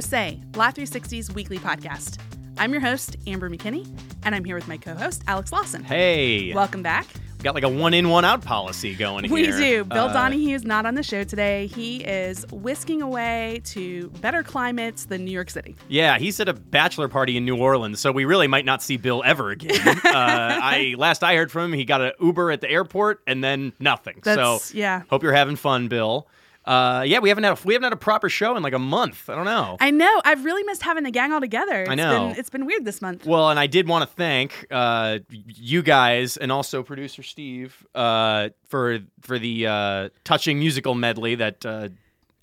Se, Law 360's weekly podcast. I'm your host, Amber McKinney, and I'm here with my co host, Alex Lawson. Hey. Welcome back. We got like a one in, one out policy going We here. do. Bill Uh, Donahue is not on the show today. He is whisking away to better climates than New York City. Yeah, he's at a bachelor party in New Orleans, so we really might not see Bill ever again. uh, I last I heard from him, he got an Uber at the airport and then nothing. That's, so yeah. hope you're having fun, Bill. Uh, yeah, we haven't had a, we haven't had a proper show in like a month. I don't know. I know. I've really missed having the gang all together. It's know. Been, it's been weird this month. Well, and I did want to thank uh, you guys and also producer Steve uh, for for the uh, touching musical medley that uh,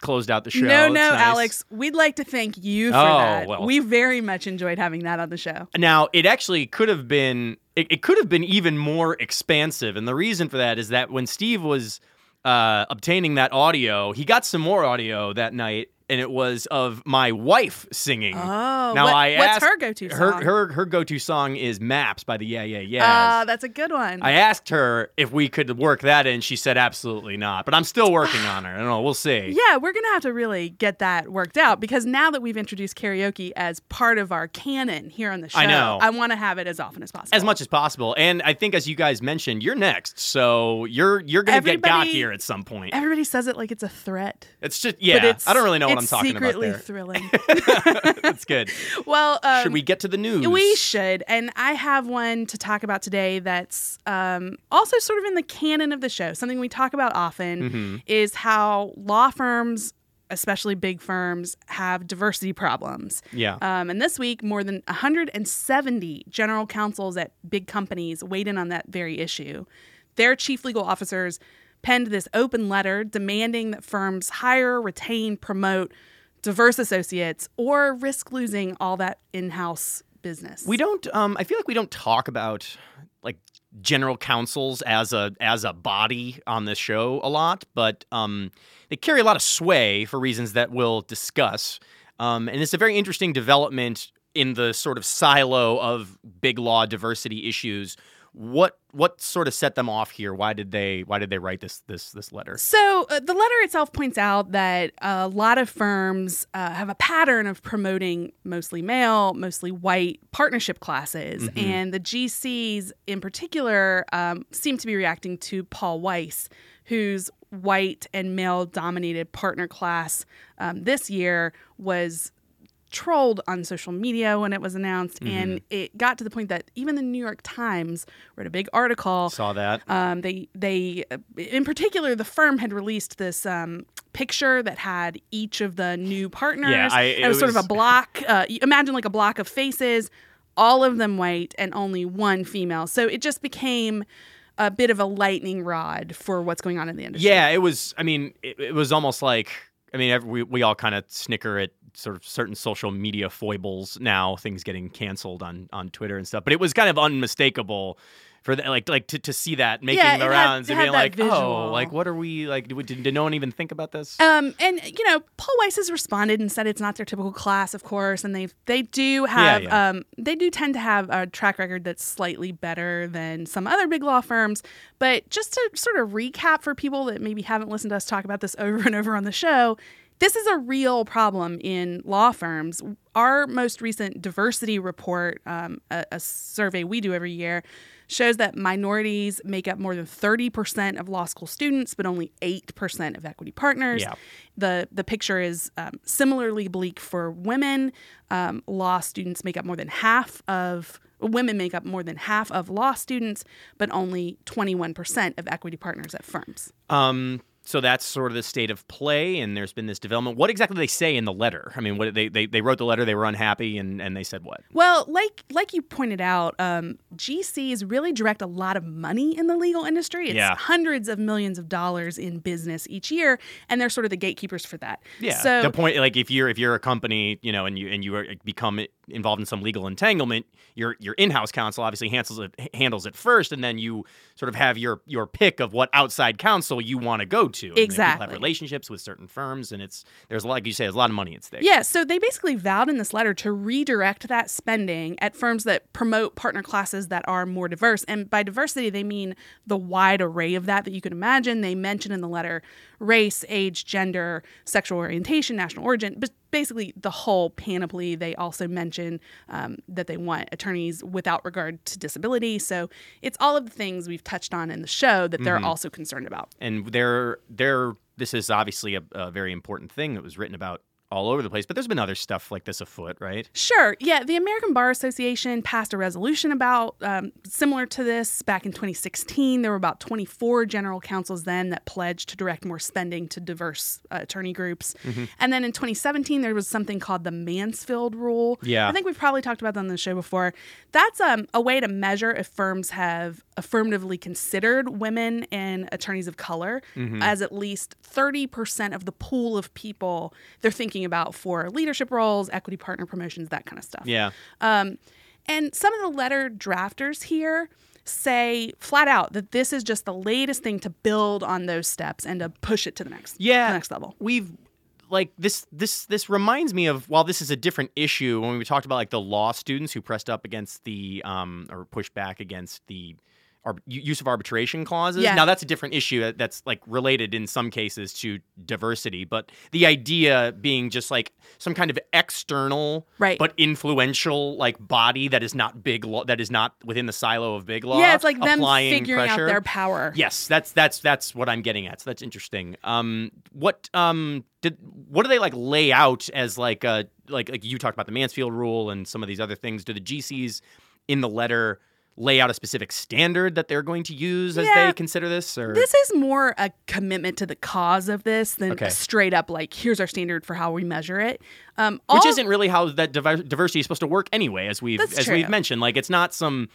closed out the show. no, no, nice. Alex. We'd like to thank you for Oh, that. well. We very much enjoyed having that on the show. Now, it actually could have been it, it could have been even more expansive, and the reason for that is that when Steve was uh, obtaining that audio, he got some more audio that night, and it was of my wife singing. Oh, now what- I what's her go-to song? her her her go-to song is "Maps" by the Yeah Yeah Yeahs. Ah, that's a good one. I asked her if we could work that in. She said absolutely not, but I'm still working on her. I don't know. We'll see. yeah, we're going to have to really get that worked out because now that we've introduced karaoke as part of our canon here on the show, I know. I want to have it as often as possible. As much as possible, and I think as you guys mentioned, you're next, so you're you're gonna get got here at some point. Everybody says it like it's a threat. It's just yeah. it's, I don't really know what I'm talking about secretly there. thrilling. That's good. well, um, Should we get to the news? We should. And I have one to talk about today that's um, also sort of in the canon of the show. Something we talk about often Mm-hmm. is how law firms, especially big firms, have diversity problems. Yeah. Um, and this week, more than 170 general counsels at big companies weighed in on that very issue. Their chief legal officers penned this open letter demanding that firms hire, retain, promote diverse associates or risk losing all that in house business. we don't. Um, I feel like we don't talk about like general counsels as a as a body on this show a lot, but um, they carry a lot of sway for reasons that we'll discuss. Um, and it's a very interesting development in the sort of silo of big law diversity issues. What what sort of set them off here? Why did they why did they write this this this letter? So uh, the letter itself points out that a lot of firms uh, have a pattern of promoting mostly male, mostly white partnership classes, and the GCs in particular um, seem to be reacting to Paul Weiss, whose white and male dominated partner class um, this year was trolled on social media when it was announced, and it got to the point that even the New York Times wrote a big article Saw that. um, they they uh, in particular the firm had released this um, picture that had each of the new partners. Yeah, I- it, it was, sort of a block. Uh, imagine like a block of faces, all of them white and only one female. So it just became a bit of a lightning rod for what's going on in the industry. Yeah, it was. I mean, it, it was almost like. I mean, every, we we all kind of snicker at sort of certain social media foibles now, things getting canceled on on Twitter and stuff. But it was kind of unmistakable for the, like like to, to see that making Yeah, the rounds and being like, visual. oh, like what are we like? Did, did, did no one even think about this? Um, and you know, Paul Weiss has responded and said it's not their typical class, of course, and they they do have yeah. um they do tend to have a track record that's slightly better than some other big law firms. But just to sort of recap for people that maybe haven't listened to us talk about this over and over on the show, this is a real problem in law firms. Our most recent diversity report, um, a, a survey we do every year, shows that minorities make up more than 30% of law school students, but only 8% of equity partners. Yeah. The, the picture is um, similarly bleak for women. Um, law students make up more than half of women make up more than half of law students, but only 21% of equity partners at firms. Um, so that's sort of the state of play, and there's been this development. What exactly they say in the letter? I mean, what they they, they wrote the letter, they were unhappy, and, and they said what? Well, like like you pointed out, um, GCs really direct a lot of money in the legal industry. It's Yeah. hundreds of millions of dollars in business each year, and they're sort of the gatekeepers for that. Yeah. So the point, like, if you're if you're a company, you know, and you and you are, become involved in some legal entanglement, your your in-house counsel obviously handles it handles it first, and then you sort of have your your pick of what outside counsel you want to go to. And people Exactly. have relationships with certain firms, and it's there's a lot, like you say, there's a lot of money at stake. Yeah, so they basically vowed in this letter to redirect that spending at firms that promote partner classes that are more diverse. And by diversity, they mean the wide array of that that you can imagine. They mention in the letter race, age, gender, sexual orientation, national origin, but basically the whole panoply. They also mention um, that they want attorneys without regard to disability. So it's all of the things we've touched on in the show that they're Mhm. also concerned about. and they're they're this is obviously a, a very important thing that was written about all over the place. But there's been other stuff like this afoot, right? Sure. Yeah. The American Bar Association passed a resolution about um, similar to this back in 2016. There were about 24 general counsels then that pledged to direct more spending to diverse uh, attorney groups. Mm-hmm. And then in 2017, there was something called the Mansfield Rule. Yeah. I think we've probably talked about that on the show before. That's um, a way to measure if firms have affirmatively considered women and attorneys of color Mm-hmm. as at least 30% of the pool of people they're thinking about for leadership roles, equity partner promotions, that kind of stuff. Yeah. Um, and some of the letter drafters here say flat out that this is just the latest thing to build on those steps and to push it to the next, Yeah. the next level. we've like this this this reminds me of while this is a different issue when we talked about like the law students who pressed up against the um or pushed back against the use of arbitration clauses Yeah. now that's a different issue that's like related in some cases to diversity but the idea being just like some kind of external Right. but influential like body that is not big law that is not within the silo of big law yeah, it's like them figuring pressure. out their power. Yes, that's that's that's what I'm getting at. So that's interesting. Um, what um did what do they like lay out as like uh like like you talked about the Mansfield rule and some of these other things? Do the GCs in the letter lay out a specific standard that they're going to use as they consider this? Or This is more a commitment to the cause of this than Okay. straight up like here's our standard for how we measure it. Um, which isn't really how that diver- diversity is supposed to work anyway, as we've as true. we've mentioned. Like it's not some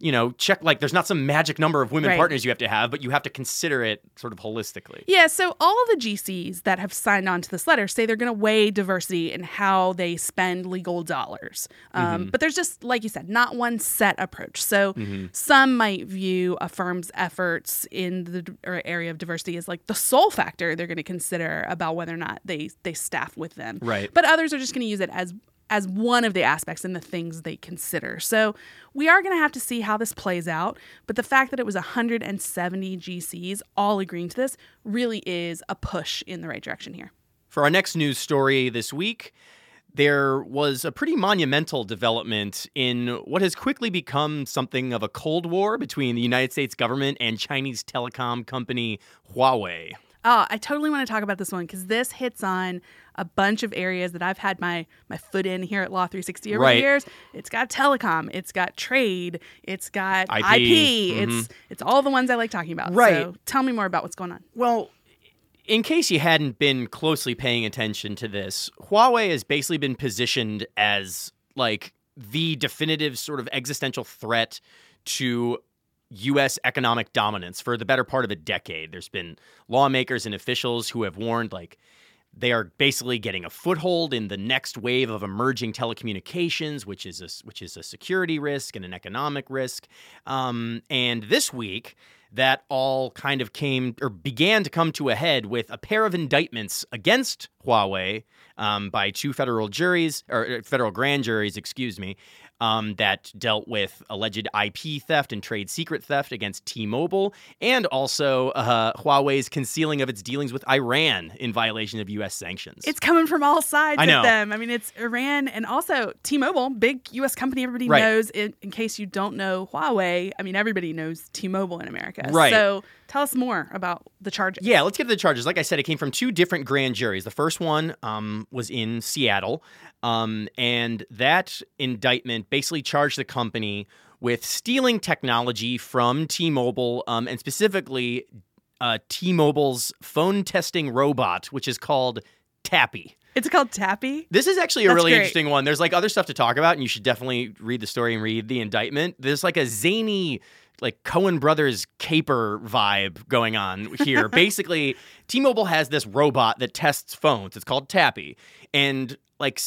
you know check like there's not some magic number of women Right. partners you have to have, but you have to consider it sort of holistically. Yeah, so all of the GCs that have signed on to this letter say they're going to weigh diversity in how they spend legal dollars. Um, Mm-hmm. But there's just, like you said, not one set approach. So some might view a firm's efforts in the area of diversity as like the sole factor they're going to consider about whether or not they they staff with them. Right. But others are just going to use it as as one of the aspects and the things they consider. So we are going to have to see how this plays out. But the fact that it was 170 GCs all agreeing to this really is a push in the right direction here. For our next news story this week, there was a pretty monumental development in what has quickly become something of a Cold War between the United States government and Chinese telecom company Huawei. Oh, I totally want to talk about this one because this hits on a bunch of areas that I've had my my foot in here at Law 360 over Right. the years. It's got telecom, it's got trade, it's got IP. IP, it's it's all the ones I like talking about. Mm-hmm. Right. So tell me more about what's going on. Well, in case you hadn't been closely paying attention to this, Huawei has basically been positioned as like the definitive sort of existential threat to US economic dominance for the better part of a decade. There's been lawmakers and officials who have warned like they are basically getting a foothold in the next wave of emerging telecommunications, which is a, which is a security risk and an economic risk. Um, and this week, that all kind of came or began to come to a head with a pair of indictments against Huawei um, by two federal juries or uh, federal grand juries, excuse me, um, that dealt with alleged IP theft and trade secret theft against T-Mobile, and also uh, Huawei's concealing of its dealings with Iran in violation of U.S. sanctions. It's coming from all sides I know. of them. I mean, it's Iran and also T-Mobile, big U.S. company. Everybody Right. knows. In, in case you don't know Huawei, I mean, everybody knows T-Mobile in America. Right. So tell us more about the charges. Yeah, let's get to the charges. Like I said, it came from two different grand juries. The first one um, was in Seattle, um, and that indictment basically charged the company with stealing technology from T-Mobile, um, and specifically uh, T-Mobile's phone testing robot, which is called Tappy. It's called Tappy. This is actually a That's really great. interesting one. There's like other stuff to talk about, and you should definitely read the story and read the indictment. There's like a zany, like Coen Brothers caper vibe going on here. Basically, T-Mobile has this robot that tests phones. It's called Tappy, and like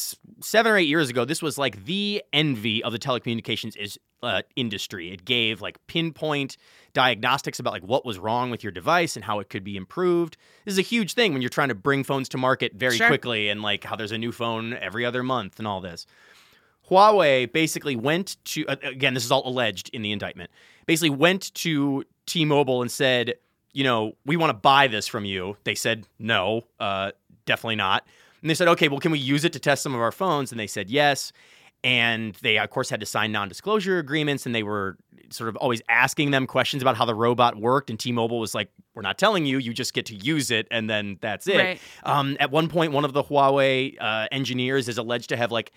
seven or eight years ago, this was like the envy of the telecommunications is, uh, industry. It gave like pinpoint diagnostics about like what was wrong with your device and how it could be improved. This is a huge thing when you're trying to bring phones to market very Sure. quickly and like how there's a new phone every other month and all this. Huawei basically went to uh, again this is all alleged in the indictment. Basically went to T-Mobile and said, you know, we want to buy this from you. They said no, uh, definitely not. And they said, okay, well, can we use it to test some of our phones? And they said yes. And they, of course, had to sign non disclosure agreements. And they were sort of always asking them questions about how the robot worked. And T Mobile was like, we're not telling you, you just get to use it. And then that's it. Right. Um, at one point, one of the Huawei uh, engineers is alleged to have like,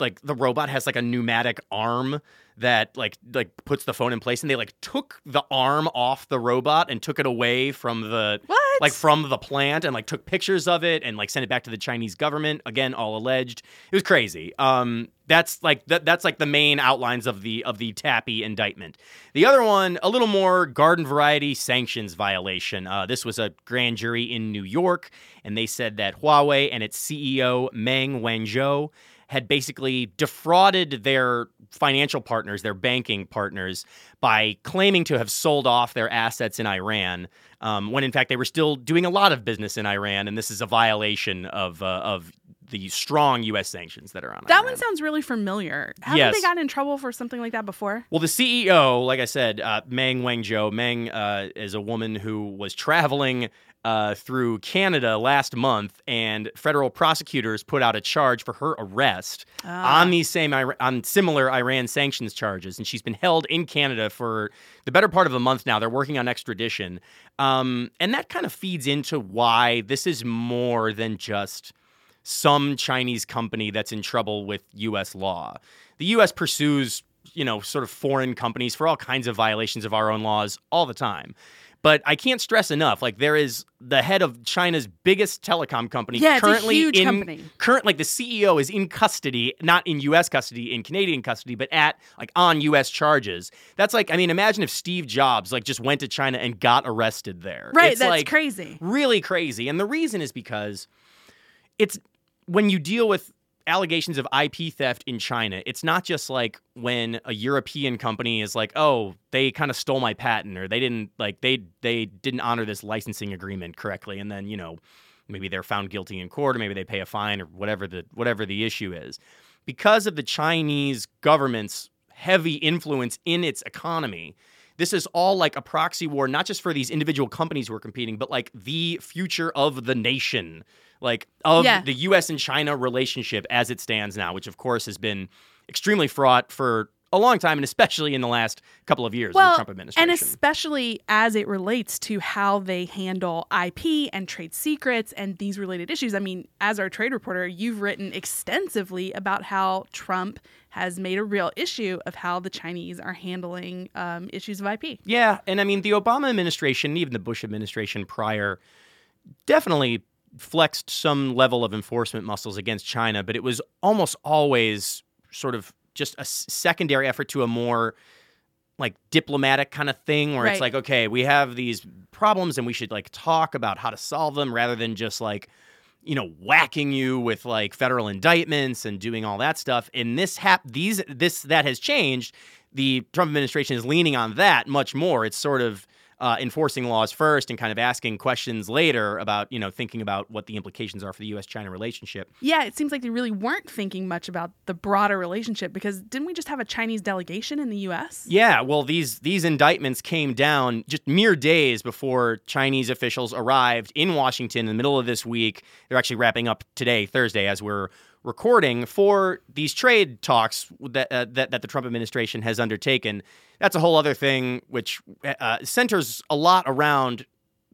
like the robot has like a pneumatic arm that like like puts the phone in place and they like took the arm off the robot and took it away from the What? like from the plant and like took pictures of it and like sent it back to the Chinese government again all alleged. It was crazy. Um that's like that, that's like the main outlines of the of the tappy indictment. The other one a little more garden variety sanctions violation. Uh, this was a grand jury in New York and they said that Huawei and its CEO Meng Wanzhou had basically defrauded their financial partners, their banking partners, by claiming to have sold off their assets in Iran, um, when in fact they were still doing a lot of business in Iran, and this is a violation of uh, of the strong U.S. sanctions that are on that Iran. one sounds really familiar. Haven't Yes. they gotten in trouble for something like that before? Well, the CEO, like I said, uh, Meng Wanzhou, Meng uh, is a woman who was traveling uh, through Canada last month, and federal prosecutors put out a charge for her arrest Ah. on these same on similar Iran sanctions charges, and she's been held in Canada for the better part of a month now. They're working on extradition, um, and that kind of feeds into why this is more than just some Chinese company that's in trouble with U.S. law. The U.S. pursues, you know, sort of foreign companies for all kinds of violations of our own laws all the time. But I can't stress enough, like there is the head of China's biggest telecom company Yeah, it's a currently huge in company. current like the CEO is in custody, not in US custody, in Canadian custody, but at like on US charges. That's like I mean, imagine if Steve Jobs like just went to China and got arrested there. Right, It's that's like, crazy. really crazy. And the reason is because it's when you deal with allegations of IP theft in China, it's not just like when a European company is like, "Oh, they kind of stole my patent or they didn't like they they didn't honor this licensing agreement correctly." And then, you know, maybe they're found guilty in court or maybe they pay a fine or whatever the whatever the issue is. Because of the Chinese government's heavy influence in its economy, this is all like a proxy war, not just for these individual companies who are competing, but like the future of the nation, like of Yeah. the US and China relationship as it stands now, which of course has been extremely fraught for a long time and especially in the last couple of years of the Well, Trump administration. and especially as it relates to how they handle IP and trade secrets and these related issues. I mean, as our trade reporter, you've written extensively about how Trump has made a real issue of how the Chinese are handling um, issues of IP. Yeah, and I mean the Obama administration, even the Bush administration prior, definitely flexed some level of enforcement muscles against China, but it was almost always sort of just a secondary effort to a more like diplomatic kind of thing where Right. it's like okay we have these problems and we should like talk about how to solve them rather than just like you know whacking you with like federal indictments and doing all that stuff. And this hap- these this that has changed. The Trump administration is leaning on that much more. It's sort of uh, enforcing laws first and kind of asking questions later about you know thinking about what the implications are for the U.S. China relationship. Yeah, it seems like they really weren't thinking much about the broader relationship because didn't we just have a Chinese delegation in the U.S.? Yeah, well, these these indictments came down just mere days before Chinese officials arrived in Washington in the middle of this week. They're actually wrapping up today, Thursday, as we're recording for these trade talks that uh, that, that the Trump administration has undertaken. That's a whole other thing, which uh, centers a lot around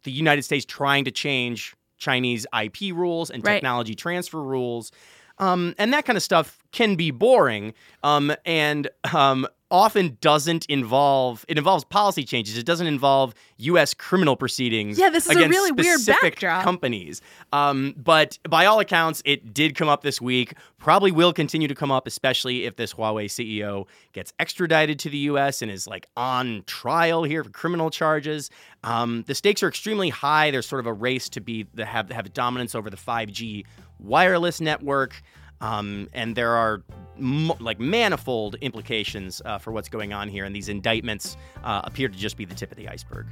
the United States trying to change Chinese IP rules and Right. technology transfer rules. Um, and that kind of stuff can be boring um, and um, often doesn't involve it involves policy changes. It doesn't involve u.s criminal proceedings Yeah, this is a really weird specific backdrop. companies. Um, but by all accounts it did come up this week probably will continue to come up especially if this huawei ceo gets extradited to the us and is like on trial here for criminal charges. Um, the stakes are extremely high. There's sort of a race to be the have have dominance over the 5g wireless network um, and there are like manifold implications uh, for what's going on here, and these indictments uh, appear to just be the tip of the iceberg.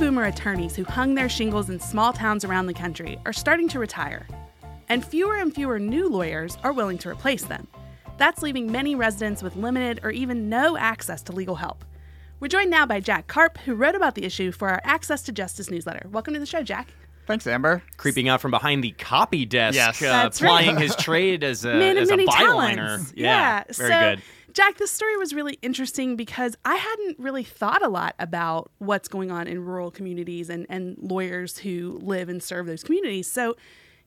Boomer attorneys who hung their shingles in small towns around the country are starting to retire, and fewer and fewer new lawyers are willing to replace them. That's leaving many residents with limited or even no access to legal help. We're joined now by Jack Karp, who wrote about the issue for our Access to Justice newsletter. Welcome to the show, Jack. Thanks, Amber. Creeping out from behind the copy desk, Yes. uh, That's right. his trade as a, Man of as a many byliner. talents. Yeah, very so, good. Jack, this story was really interesting because I hadn't really thought a lot about what's going on in rural communities and, and lawyers who live and serve those communities. So,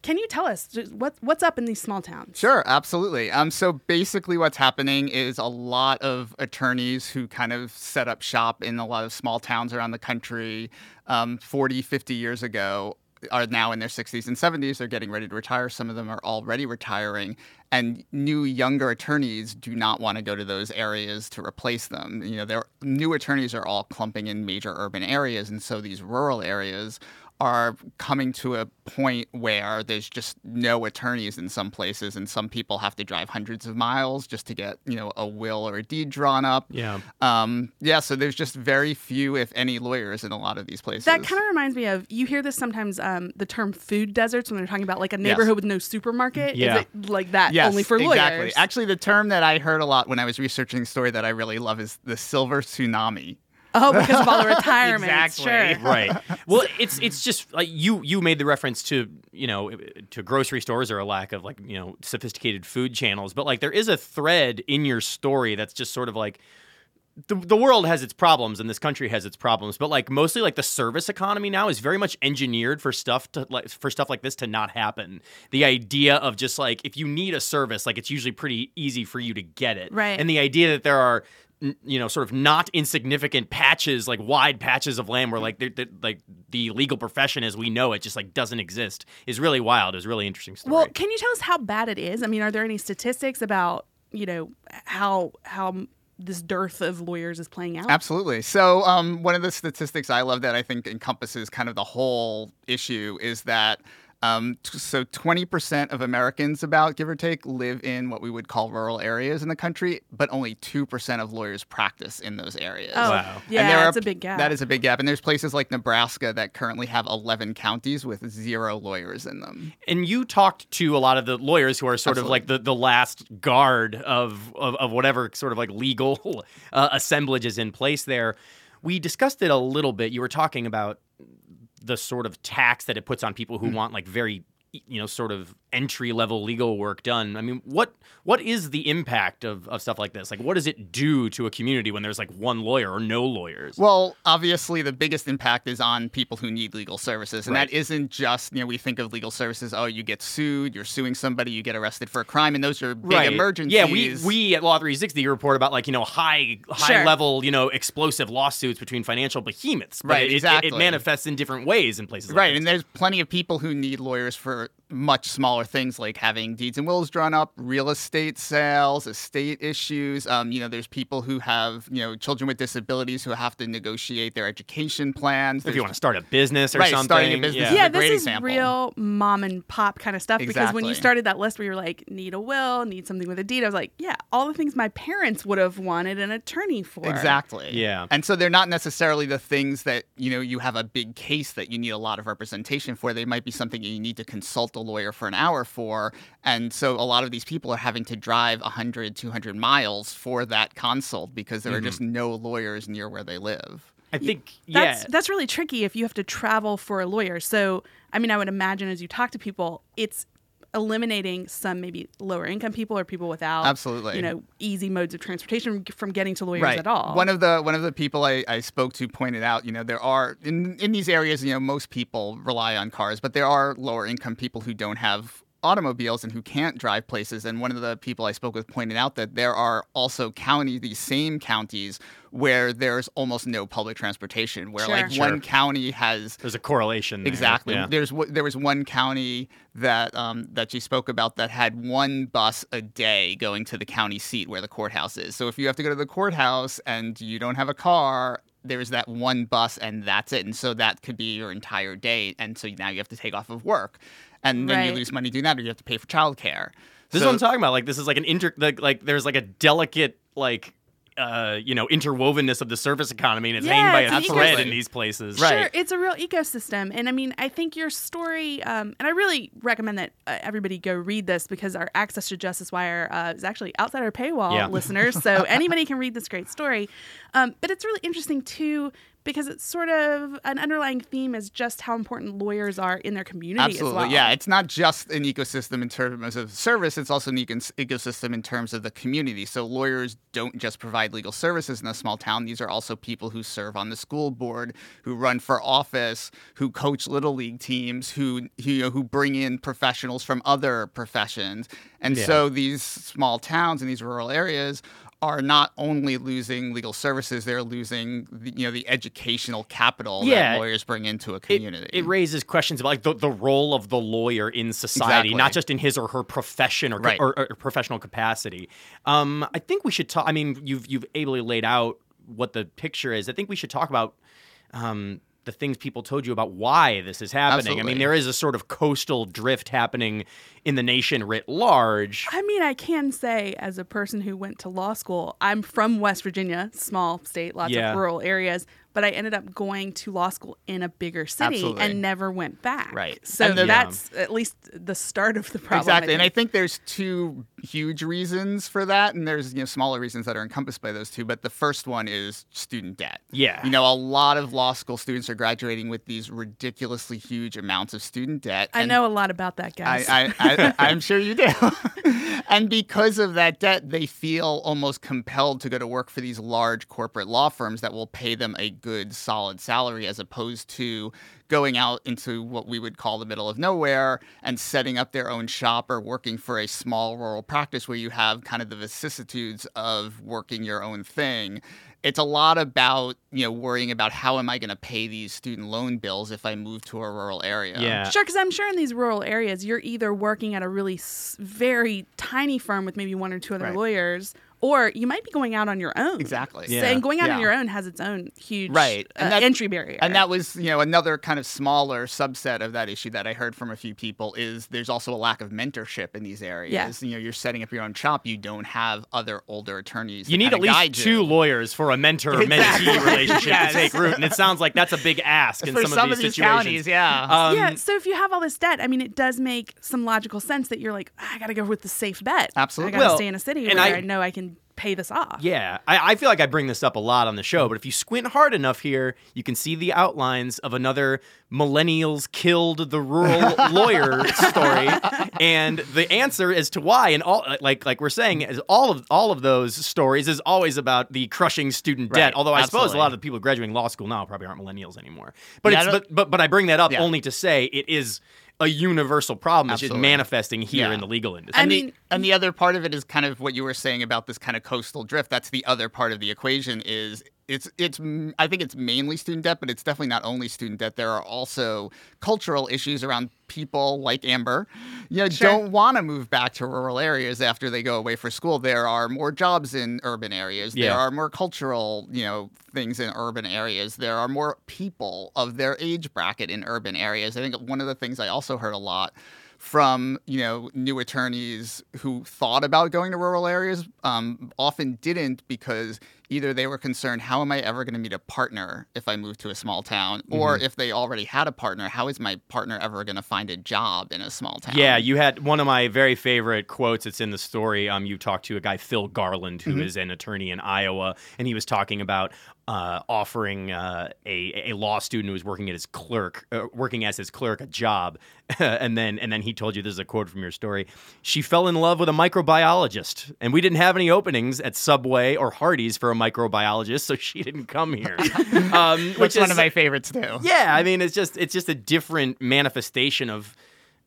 can you tell us what, what's up in these small towns? Sure, absolutely. Um, so basically, what's happening is a lot of attorneys who kind of set up shop in a lot of small towns around the country um, 40, 50 years ago are now in their 60s and 70s. They're getting ready to retire. Some of them are already retiring. And new, younger attorneys do not want to go to those areas to replace them. You know, their new attorneys are all clumping in major urban areas. And so these rural areas are coming to a point where there's just no attorneys in some places and some people have to drive hundreds of miles just to get you know a will or a deed drawn up Yeah. um, yeah so there's just very few if any lawyers in a lot of these places That kind of reminds me of you hear this sometimes um, the term food deserts when they're talking about like a neighborhood with no supermarket. Yeah. Is it like that Yes, only for lawyers? exactly. Actually, the term that I heard a lot when I was researching the story that I really love is the silver tsunami. Oh, because of all the retirement. Exactly. Sure. right. Well, it's it's just like you you made the reference to you know to grocery stores or a lack of like you know sophisticated food channels, but like there is a thread in your story that's just sort of like the, the world has its problems and this country has its problems but like mostly like the service economy now is very much engineered for stuff to like for stuff like this to not happen the idea of just like if you need a service like it's usually pretty easy for you to get it Right. and the idea that there are you know sort of not insignificant patches like wide patches of land where like they're, they're- like the legal profession as we know it just like doesn't exist is really wild is really interesting story Well, can you tell us how bad it is? I mean, are there any statistics about you know how how this dearth of lawyers is playing out? Absolutely. So, um, one of the statistics I love that I think encompasses kind of the whole issue is that um, t- so 20% of Americans, about give or take, live in what we would call rural areas in the country, but only 2% of lawyers practice in those areas. Oh, Wow. yeah, and there that's are, a big gap. That is a big gap. And there's places like Nebraska that currently have 11 counties with zero lawyers in them. and you talked to a lot of the lawyers who are sort of like the, the last guard of, of, of whatever sort of like legal uh, assemblage is in place there. We discussed it a little bit. You were talking about the sort of tax that it puts on people who Hmm. want like very you know sort of entry level legal work done i mean what what is the impact of, of stuff like this like what does it do to a community when there's like one lawyer or no lawyers Well, obviously, the biggest impact is on people who need legal services. And Right. that isn't just, you know, we think of legal services, oh, you get sued, you're suing somebody, you get arrested for a crime, and those are big emergencies. Yeah, we we at Law 360 report about like you know high high Sure. level you know explosive lawsuits between financial behemoths. Right, it, it- It, manifests in different ways in places. Right, like and there's plenty of people who need lawyers for it much smaller things like having deeds and wills drawn up, real estate sales, estate issues. Um, you know, there's people who have you know children with disabilities who have to negotiate their education plans. if you want to start a business or Right, something, starting a business yeah. is yeah, a great this is example. real mom and pop kind of stuff because when you started that list where you're like, need a will, need something with a deed, I was like, yeah, all the things my parents would have wanted an attorney for. Exactly. Yeah. And so they're not necessarily the things that, you know, you have a big case that you need a lot of representation for. They might be something you need to consult a lawyer for an hour for. And so a lot of these people are having to drive 100, 200 miles for that consult because there are mm-hmm. just no lawyers near where they live. I think yeah. That's that's really tricky if you have to travel for a lawyer. So, I mean, I would imagine as you talk to people, it's eliminating some maybe lower income people or people without Absolutely. you know easy modes of transportation from getting to lawyers at all. One of the one of the people I, I spoke to pointed out, you know, there are in in these areas, you know, most people rely on cars, but there are lower income people who don't have automobiles and who can't drive places. And one of the people I spoke with pointed out that there are also county, these same counties, where there's almost no public transportation, where Sure. like Sure. one county has There's a correlation. There. Exactly. Yeah. There's there was one county that um, that you spoke about that had one bus a day going to the county seat where the courthouse is. So if you have to go to the courthouse and you don't have a car, there's that one bus and that's it. And so that could be your entire day. And so now you have to take off of work, and then you lose money doing that, or you have to pay for childcare. This is what I'm talking about. Like this is like an inter like, like there's like a delicate like uh, you know interwovenness of the service economy, and it's Yeah, hanging by it's a thread ecosystem. in these places. Right. It's a real ecosystem, and I mean, I think your story, um, and I really recommend that uh, everybody go read this because our Access to Justice Wire uh, is actually outside our paywall, Yeah. listeners. So anybody can read this great story, um, but it's really interesting too because it's sort of an underlying theme is just how important lawyers are in their community Absolutely, as well. yeah. It's not just an ecosystem in terms of service; it's also an ecos- ecosystem in terms of the community. So lawyers don't just provide legal services in a small town; these are also people who serve on the school board, who run for office, who coach little league teams, who who, you know, who bring in professionals from other professions. And Yeah. so these small towns and these rural areas are not only losing legal services; they're losing the, you know the educational capital Yeah. that lawyers bring into a It, community. it raises questions about like the, the role of the lawyer in society, Exactly. not just in his or her profession or, Right. or, or professional capacity. Um, I think we should talk. I mean, you've you've ably laid out what the picture is. I think we should talk about um, the things people told you about why this is happening. I mean, there is a sort of coastal drift happening in the nation writ large. I mean, I can say, as a person who went to law school, I'm from West Virginia, small state, lots Yeah. of rural areas, but I ended up going to law school in a bigger city Absolutely. and never went back. Right. So the- that's at least the start of the problem. Exactly, and I think. think there's two huge reasons for that, and there's you know smaller reasons that are encompassed by those two. But the first one is student debt. Yeah. you know, a lot of law school students are graduating with these ridiculously huge amounts of student debt. I know a lot about that, guys. I, I, I, I'm sure you do. and because of that debt, they feel almost compelled to go to work for these large corporate law firms that will pay them a good, solid salary as opposed to going out into what we would call the middle of nowhere and setting up their own shop or working for a small rural practice where you have kind of the vicissitudes of working your own thing it's a lot about you know worrying about how am I going to pay these student loan bills if I move to a rural area. Yeah. Sure, because I'm sure in these rural areas, you're either working at a really s- very tiny firm with maybe one or two other Right. lawyers, or you might be going out on your own. Exactly. So- and going out on your own has its own huge Right. uh, And that- entry barrier. And that was, you know, another kind of smaller subset of that issue that I heard from a few people is there's also a lack of mentorship in these areas. Yeah. You know, you're setting up your own shop, you don't have other older attorneys. You need at least guide two you. lawyers for a mentor mentee Exactly. relationship Yes. to take root, and it sounds like that's a big ask in for some, of these, situations. counties, yeah. Um, yeah, so if you have all this debt, I mean, it does make some logical sense that you're like, "Ah, I got to go with the safe bet. Absolutely. I got to Well, stay in a city and where I- I, know I can pay this off. Yeah, I, I feel like I bring this up a lot on the show, but if you squint hard enough here, you can see the outlines of another millennials killed the rural lawyer story, and the answer as to why. And all uh, like like we're saying, is all of all of those stories is always about the crushing student debt. Right, Although I suppose a lot of the people graduating law school now probably aren't millennials anymore. But Yeah, it's but, but but I bring that up Yeah. only to say it is a universal problem. It's just manifesting here Yeah. in the legal industry. I mean- the, and the other part of it is kind of what you were saying about this kind of coastal drift. That's the other part of the equation. Is it's it's I think it's mainly student debt, but it's definitely not only student debt. There are also cultural issues around people like Amber, you know, Sure. don't want to move back to rural areas after they go away for school. There are more jobs in urban areas. Yeah. There are more cultural, you know, things in urban areas. There are more people of their age bracket in urban areas. I think one of the things I also heard a lot from you know new attorneys who thought about going to rural areas um, often didn't because either they were concerned how am i ever going to meet a partner if i move to a small town or if they already had a partner how is my partner ever going to find a job in a small town Yeah, you had one of my very favorite quotes. It's in the story. Um, you talked to a guy, Phil Garland, who is an attorney in Iowa, and he was talking about uh, offering uh, a a law student who was working at his clerk, uh, working as his clerk, a job, and then and then he told you this is a quote from your story. She fell in love with a microbiologist, and we didn't have any openings at Subway or Hardee's for a microbiologist, so she didn't come here. um, which which is one of my favorites too yeah, I mean, it's just it's just a different manifestation of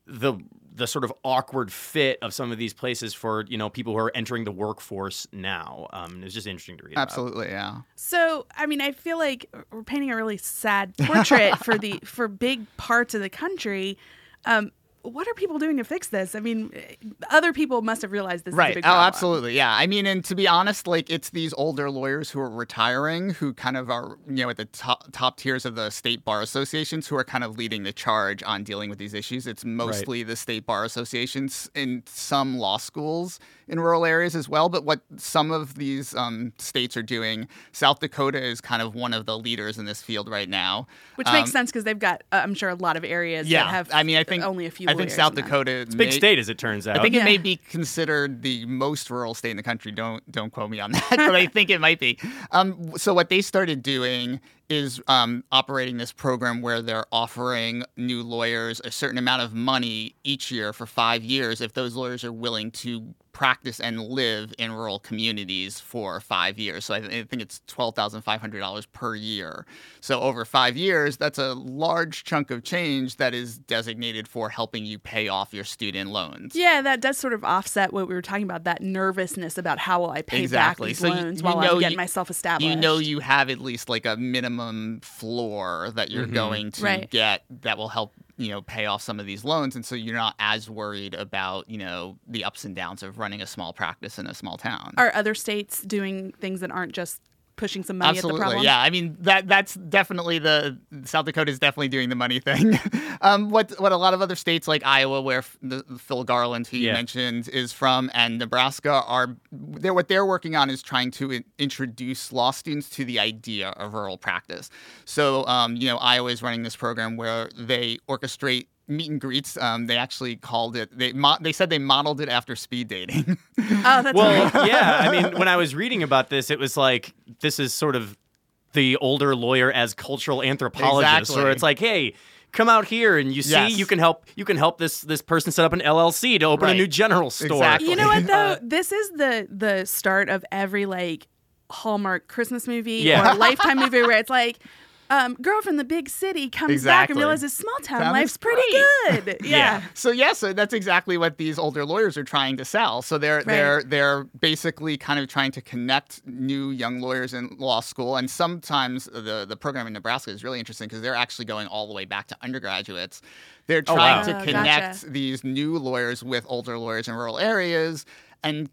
the the sort of awkward fit of some of these places for you know people who are entering the workforce now. Um, it's just interesting to read. about. absolutely yeah So, I mean, I feel like we're painting a really sad portrait for the for big parts of the country. Um, what are people doing to fix this? I mean, other people must have realized this right. is a big oh, absolutely. Yeah. I mean, and to be honest, like it's these older lawyers who are retiring who kind of are, you know, at the top, top tiers of the state bar associations who are kind of leading the charge on dealing with these issues. It's mostly the state bar associations in some law schools in rural areas as well. But what some of these um, states are doing, South Dakota is kind of one of the leaders in this field right now. Which makes Um, sense because they've got, uh, I'm sure, a lot of areas Yeah. that have I mean, I think only a few I think South. Dakota. It's a big may- state, as it turns out. I think it may be considered the most rural state in the country. Don't don't quote me on that, but I think it might be. Um, so what they started doing is um, operating this program where they're offering new lawyers a certain amount of money each year for five years if those lawyers are willing to practice and live in rural communities for five years. So I, th- I think it's twelve thousand five hundred dollars per year. So over five years, that's a large chunk of change that is designated for helping you pay off your student loans. Yeah, that does sort of offset what we were talking about that nervousness about how will I pay Exactly. back these So loans you while I'm getting myself established. You know you have at least like a minimum floor that you're mm-hmm. going to Right. get that will help you know pay off some of these loans and so you're not as worried about you know the ups and downs of running a small practice in a small town. Are other states doing things that aren't just pushing some money at the problem? yeah. I mean that that's definitely the South Dakota is definitely doing the money thing. um, what what a lot of other states like Iowa, where f- the, Phil Garland, who you Yeah. mentioned, is from, and Nebraska are they're what they're working on is trying to in- introduce law students to the idea of rural practice. So um, you know Iowa is running this program where they orchestrate meet and greets. Um, they actually called it. They mo- they said they modeled it after speed dating. Oh, that's Well, amazing. yeah. I mean, when I was reading about this, it was like this is sort of the older lawyer as cultural anthropologist, Exactly. where it's like, hey. Come out here and you see Yes. you can help you can help this this person set up an LLC to open a new general store. Exactly. You know what though? Uh, this is the the start of every like Hallmark Christmas movie Yeah. or Lifetime movie where it's like, um, girl from the big city comes back and realizes small town Town life's is pretty good. Yeah. So yeah, so that's exactly what these older lawyers are trying to sell. So they're they're they're basically kind of trying to connect new young lawyers in law school, and sometimes the the program in Nebraska is really interesting because they're actually going all the way back to undergraduates. They're Oh, trying wow. to Oh, connect gotcha. these new lawyers with older lawyers in rural areas. And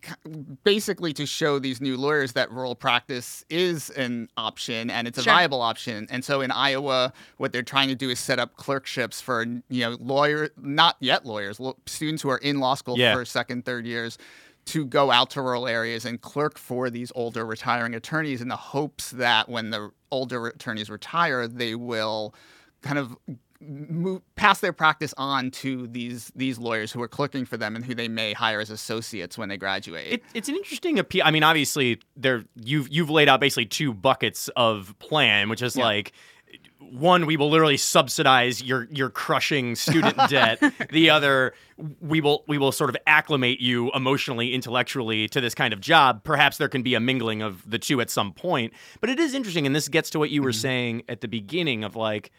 basically to show these new lawyers that rural practice is an option and it's a Sure. viable option. And so in Iowa, what they're trying to do is set up clerkships for you know lawyer, not yet lawyers, students who are in law school Yeah. for second, third years, to go out to rural areas and clerk for these older retiring attorneys in the hopes that when the older attorneys retire, they will kind of move pass their practice on to these these lawyers who are clerking for them and who they may hire as associates when they graduate. It, it's an interesting appeal. I mean, obviously, there you've you've laid out basically two buckets of plan, which is Yeah. like one, we will literally subsidize your your crushing student debt. The other, we will we will sort of acclimate you emotionally, intellectually to this kind of job. Perhaps there can be a mingling of the two at some point. But it is interesting, and this gets to what you were Mm-hmm. saying at the beginning of like,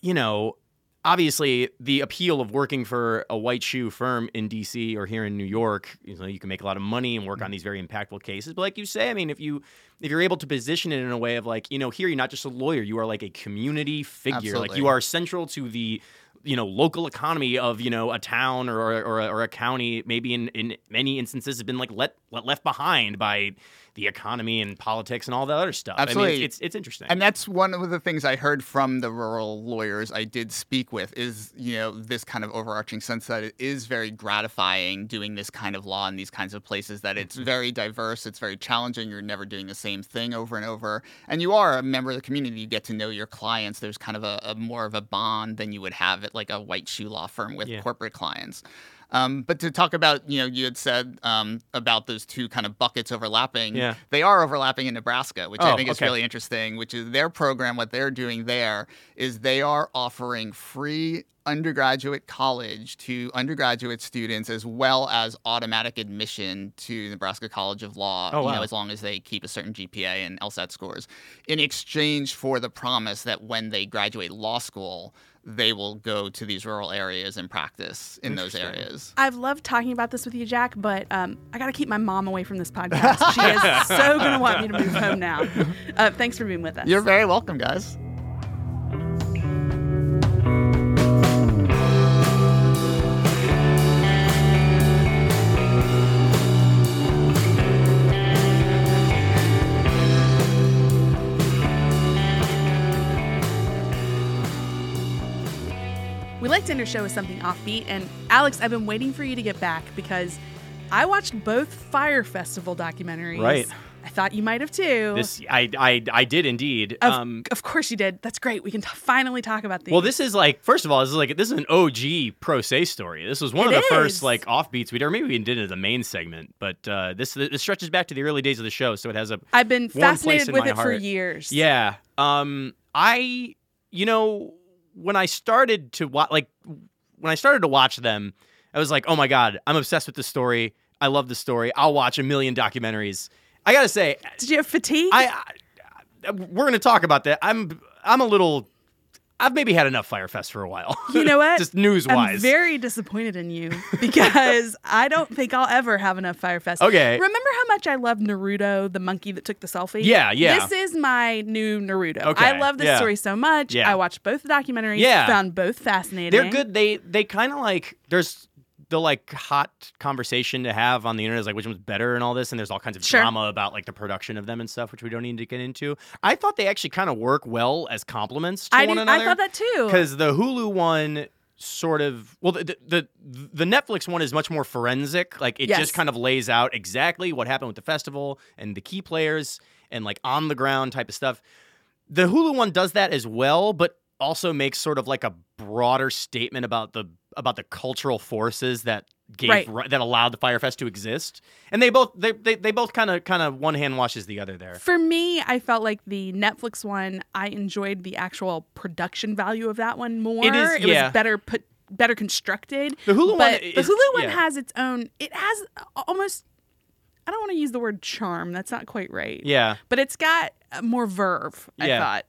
you know, obviously the appeal of working for a white shoe firm in DC or here in New York, you know, you can make a lot of money and Mm-hmm. work on these very impactful cases. But like you say, I mean, if you if you're able to position it in a way of like, you know, here you're not just a lawyer, you are like a community figure. Like you are central to the you know local economy of you know a town or or, or, a, or a county maybe in, in many instances has been like let left behind by the economy and politics and all that other stuff I Absolutely. mean, it's, it's it's interesting And that's one of the things I heard from the rural lawyers I did speak with is, you know, this kind of overarching sense that it is very gratifying doing this kind of law in these kinds of places, that it's mm-hmm. very diverse, it's very challenging, you're never doing the same thing over and over. And you are a member of the community, you get to know your clients. There's kind of a, a more of a bond than you would have at like a white shoe law firm with Yeah. corporate clients. Um, but to talk about, you know, you had said um, about those two kind of buckets overlapping. Yeah. They are overlapping in Nebraska, which I Oh, think is okay. really interesting, which is their program. What they're doing there is they are offering free undergraduate college to undergraduate students as well as automatic admission to Nebraska College of Law, Oh, you know, wow. as long as they keep a certain GPA and LSAT scores, in exchange for the promise that when they graduate law school, they will go to these rural areas and practice in those areas. I've loved talking about this with you, Jack, but um, I got to keep my mom away from this podcast. She is so going to want me to move home now. Uh, thanks for being with us. You're very welcome, guys. Show as something offbeat. And Alex, I've been waiting for you to get back because I watched both Fire Festival documentaries. Right. I thought you might have too. This I I, I did indeed. of, um, of course you did. That's great. We can t- finally talk about these. well, this is like first of all, this is like this is an OG pro se story. This was one It of the is. first like offbeats we did, or maybe we even did it as a main segment. But uh, this this stretches back to the early days of the show, so it has a I've been fascinated in with it for years. Yeah. Um I you know when I started to watch like when I started to watch them, I was like, "Oh my god, I'm obsessed with this story. I love the story. I'll watch a million documentaries." I got to say, Did you have fatigue? I, I we're going to talk about that. I'm I'm a little I've maybe had enough Fyre Fest for a while. You know what? Just news-wise. I'm very disappointed in you because I don't think I'll ever have enough Fyre Fest. Okay. Remember how much I love Naruto, the monkey that took the selfie? Yeah, yeah. This is my new Naruto. Okay, I love this yeah. story so much. Yeah. I watched both the documentaries. Yeah. Found both fascinating. They're good. They they kind of like there's the like hot conversation to have on the internet is like which one's better and all this and there's all kinds of Sure. drama about like the production of them and stuff which we don't need to get into. I thought they actually kind of work well as complements to I, one did, another. I thought that too. because the Hulu one sort of well the, the the Netflix one is much more forensic like it Yes. just kind of lays out exactly what happened with the festival and the key players and like on the ground type of stuff the Hulu one does that as well but also makes sort of like a broader statement about the about the cultural forces that gave Right. ri- that allowed the Fyre Fest to exist and they both they they, they both kind of kind of one hand washes the other there For me, I felt like the Netflix one, I enjoyed the actual production value of that one more. It is- yeah. was better put better constructed. The Hulu one but is- the Hulu one yeah. has its own it has almost I don't want to use the word charm. That's not quite right. yeah But it's got uh, more verve, I Yeah. thought.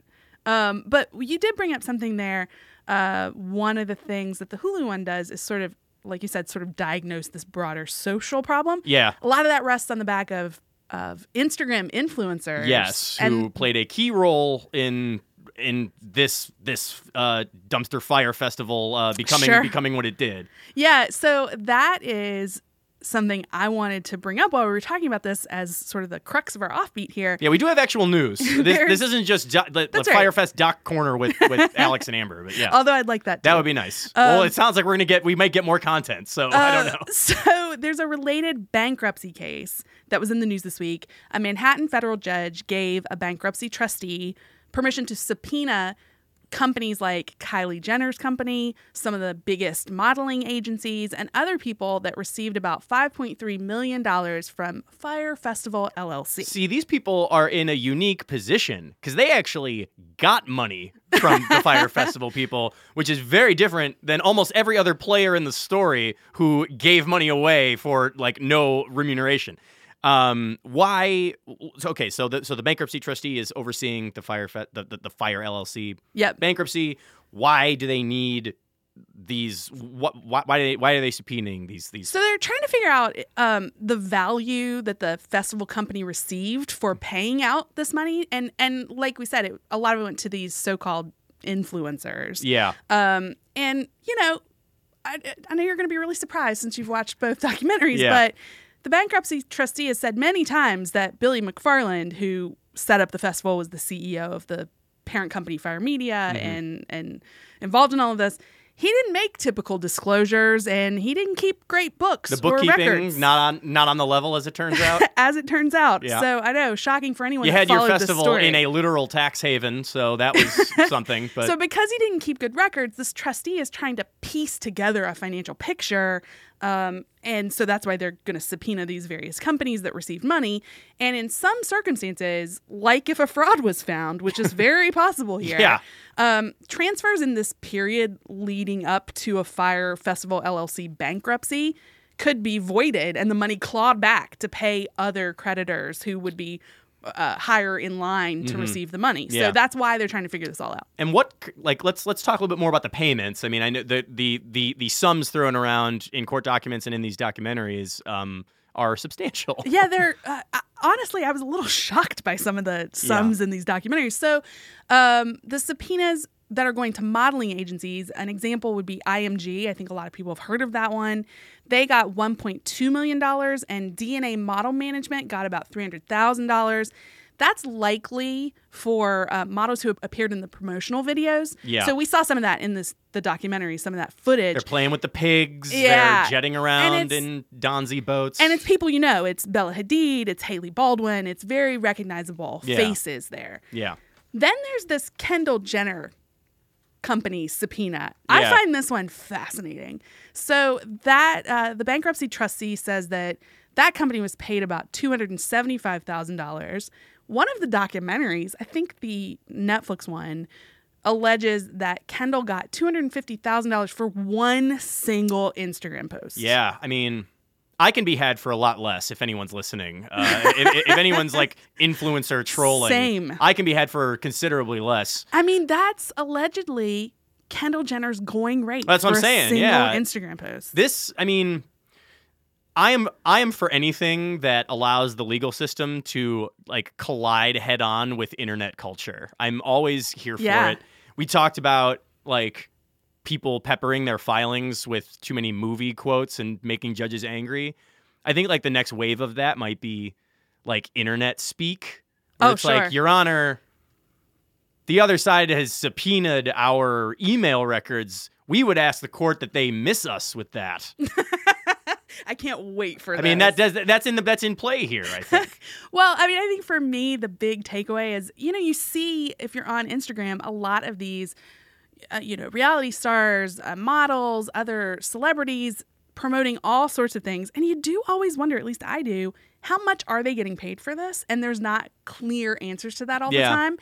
Um, but you did bring up something there. Uh, one of the things that the Hulu one does is sort of, like you said, sort of diagnose this broader social problem. yeah A lot of that rests on the back of of Instagram influencers. Yes, who and played a key role in in this this uh, dumpster fire festival uh, becoming Sure. becoming what it did. yeah, so that is something I wanted to bring up while we were talking about this as sort of the crux of our offbeat here. Yeah, we do have actual news. This, this isn't just do- the, the right. Fyre Fest doc corner with, with Alex and Amber, but yeah, Although I'd like that. that would be nice. well, Um, it sounds like we're gonna get we might get more content, so I don't Uh, know. So there's a related bankruptcy case that was in the news this week. A Manhattan federal judge gave a bankruptcy trustee permission to subpoena companies like Kylie Jenner's company, some of the biggest modeling agencies, and other people that received about $5.3 million from Fyre Festival LLC. See, these people are in a unique position because they actually got money from the Fyre Festival people, which is very different than almost every other player in the story who gave money away for like no remuneration. Um, why? Okay, so the so the bankruptcy trustee is overseeing the Fyre Fe- the, the the Fyre LLC Yep. bankruptcy. Why do they need these? What? Why? Why, do they, why are they subpoenaing these? These? So they're trying to figure out um, the value that the festival company received for paying out this money, and and like we said, it, a lot of it went to these so-called influencers. yeah. Um, and you know, I, I know you're going to be really surprised since you've watched both documentaries, Yeah. but the bankruptcy trustee has said many times that Billy McFarland, who set up the festival, was the CEO of the parent company Fyre Media Mm-hmm. and and involved in all of this. He didn't make typical disclosures, and he didn't keep great books The bookkeeping not on not on the level as it turns out. as it turns out. Yeah. So I know, shocking for anyone. you had your this festival story. in a literal tax haven, so that was something. But so because he didn't keep good records, this trustee is trying to piece together a financial picture. Um, and so that's why they're going to subpoena these various companies that received money. And in some circumstances, like if a fraud was found, which is very possible here, Yeah. um, transfers in this period leading up to a Fyre Festival LLC bankruptcy could be voided and the money clawed back to pay other creditors who would be uh, higher in line to receive the money. Mm-hmm. Yeah. So that's why they're trying to figure this all out. and what like let's let's talk a little bit more about the payments. I mean, I know the the the the sums thrown around in court documents and in these documentaries um, are substantial. yeah, they're uh, honestly, I was a little shocked by some of the sums in these documentaries. So, um, the subpoenas that are going to modeling agencies, an example would be IMG. I think a lot of people have heard of that one. They got 1.2 million dollars, and DNA Model Management got about 300 thousand dollars. That's likely for uh, models who appeared in the promotional videos. Yeah. So we saw some of that in this the documentary, some of that footage. They're playing with the pigs. Yeah. They're jetting around in Donzi boats. and it's people you know. It's Bella Hadid. It's Hailey Baldwin. It's very recognizable Yeah. faces there. yeah. Then there's this Kendall Jenner company subpoena. I find this one fascinating. So that uh, the bankruptcy trustee says that that company was paid about two hundred and seventy-five thousand dollars. One of the documentaries, I think the Netflix one, alleges that Kendall got two hundred and fifty thousand dollars for one single Instagram post. Yeah, I mean, I can be had for a lot less if anyone's listening. Uh, if, if anyone's like influencer trolling, Same. I can be had for considerably less. I mean that's allegedly Kendall Jenner's going rate. That's what I'm saying, yeah. Instagram post. This, I mean, I am I am for anything that allows the legal system to like collide head on with internet culture. I'm always here for Yeah. it. We talked about like people peppering their filings with too many movie quotes and making judges angry. I think like the next wave of that might be like internet speak. where Oh, it's sure. like, Your Honor, the other side has subpoenaed our email records. We would ask the court that they miss us with that. I can't wait for I mean that does that's in the that's in play here. I think. Well, I mean, I think for me, the big takeaway is, you know, you see if you're on Instagram, a lot of these, uh, you know, reality stars, uh, models, other celebrities promoting all sorts of things. And you do always wonder, at least I do, how much are they getting paid for this? And there's not clear answers to that all Yeah. the time.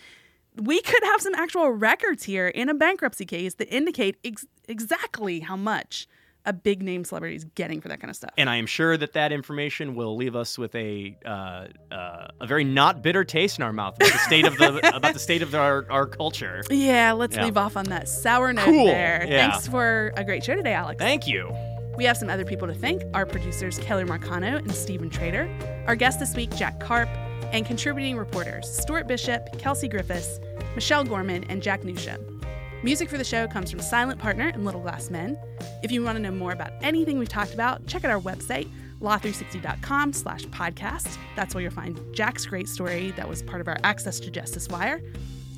We could have some actual records here in a bankruptcy case that indicate ex- exactly how much a big name celebrity is getting for that kind of stuff. and I am sure that that information will leave us with a uh, uh, a very not bitter taste in our mouth about the state of the about the state of our, our culture. Yeah, let's Yeah. leave off on that sour note Cool. there. Yeah. Thanks for a great show today, Alex. Thank you. we have some other people to thank our producers, Kelly Marcano and Stephen Trader, our guest this week, Jack Karp, and contributing reporters, Stuart Bishop, Kelsey Griffiths, Michelle Gorman, and Jack Newsham. Music for the show comes from Silent Partner and Little Glass Men. If you want to know more about anything we've talked about, check out our website, law360.com slash podcast. That's where you'll find Jack's great story that was part of our Access to Justice Wire.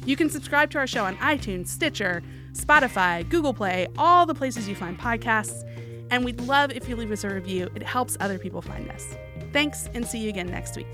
You can subscribe to our show on iTunes, Stitcher, Spotify, Google Play, all the places you find podcasts. And we'd love if you leave us a review. It helps other people find us. Thanks, and see you again next week.